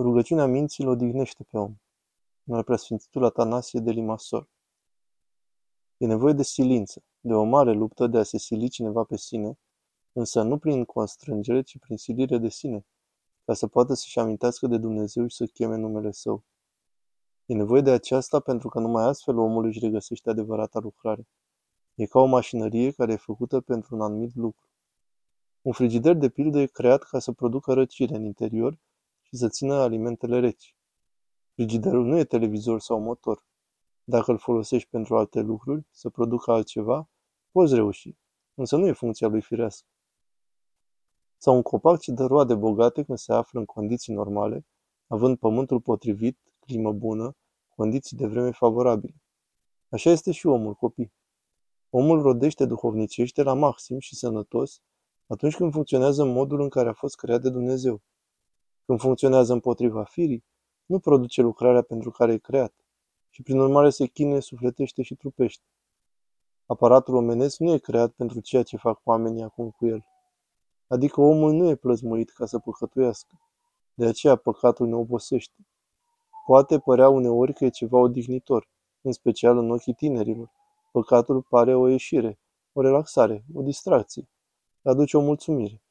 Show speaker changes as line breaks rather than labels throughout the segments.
Rugăciunea minții îl odihnește pe om. În preasfințitul Atanasie de Limasol. E nevoie de silință, de o mare luptă de a se sili cineva pe sine, însă nu prin constrângere, ci prin silire de sine, ca să poată să-și amintească de Dumnezeu și să cheme numele Său. E nevoie de aceasta pentru că numai astfel omul își regăsește adevărata lucrare. E ca o mașinărie care e făcută pentru un anumit lucru. Un frigider de pildă e creat ca să producă răcire în interior și să țină alimentele reci. Frigiderul nu e televizor sau motor. Dacă îl folosești pentru alte lucruri, să producă altceva, poți reuși, însă nu e funcția lui firească. Sau un copac ce dă roade bogate când se află în condiții normale, având pământul potrivit, climă bună, condiții de vreme favorabile. Așa este și omul copii. Omul rodește duhovnicește la maxim și sănătos atunci când funcționează în modul în care a fost creat de Dumnezeu. Când funcționează împotriva firii, nu produce lucrarea pentru care e creat și prin urmare se chinuie, sufletește și trupește. Aparatul omenesc nu e creat pentru ceea ce fac oamenii acum cu el. Adică omul nu e plăzmuit ca să păcătuiască. De aceea păcatul ne obosește. Poate părea uneori că e ceva odihnitor, în special în ochii tinerilor. Păcatul pare o ieșire, o relaxare, o distracție. Aduce o mulțumire.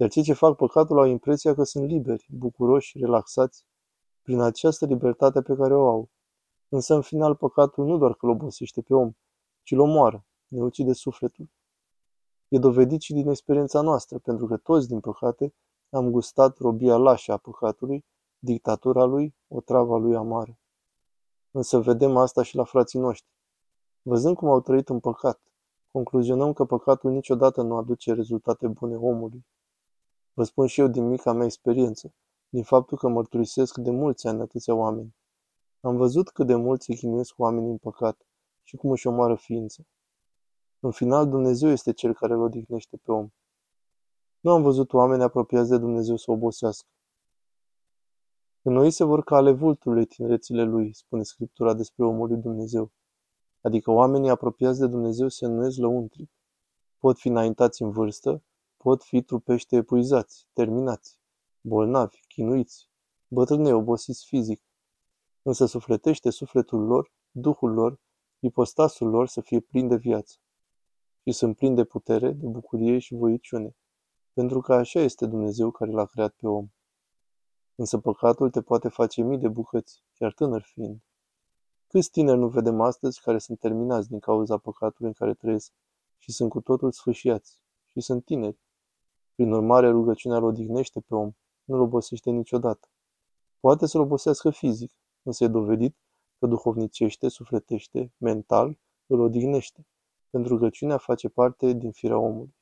Iar cei ce fac păcatul au impresia că sunt liberi, bucuroși, relaxați, prin această libertate pe care o au. Însă, în final, păcatul nu doar că îl obosește pe om, ci îl omoară, ne ucide sufletul. E dovedit și din experiența noastră, pentru că toți, din păcate, am gustat robia lașă a păcatului, dictatura lui, o travă lui amară. Însă vedem asta și la frații noștri. Văzând cum au trăit în păcat, concluzionăm că păcatul niciodată nu aduce rezultate bune omului. Vă spun și eu din mica mea experiență, din faptul că mărturisesc de mulți ani atâția oameni. Am văzut cât de mult se chinuiesc oamenii în păcat și cum își omoară ființa. În final, Dumnezeu este Cel care îl odihnește pe om. Nu am văzut oameni apropiați de Dumnezeu să obosească. În se vor ca ale vultului tinerețile lui, spune Scriptura despre omul lui Dumnezeu. Adică oamenii apropiați de Dumnezeu se înnoiesc lăuntric. Pot fi înaintați în vârstă, pot fi trupește epuizați, terminați, bolnavi, chinuiți, bătrâni obosiți fizic. Însă sufletește sufletul lor, duhul lor, ipostasul lor să fie plin de viață. Și sunt plin de putere, de bucurie și voiciune. Pentru că așa este Dumnezeu care l-a creat pe om. Însă păcatul te poate face mii de bucăți, chiar tânăr fiind. Câți tineri nu vedem astăzi care sunt terminați din cauza păcatului în care trăiesc și sunt cu totul sfâșiați și sunt tineri. Prin urmare, rugăciunea îl odihnește pe om, nu-l obosește niciodată. Poate să-l obosească fizic, însă e dovedit că duhovnicește, sufletește, mental, îl odihnește, pentru rugăciunea face parte din firea omului.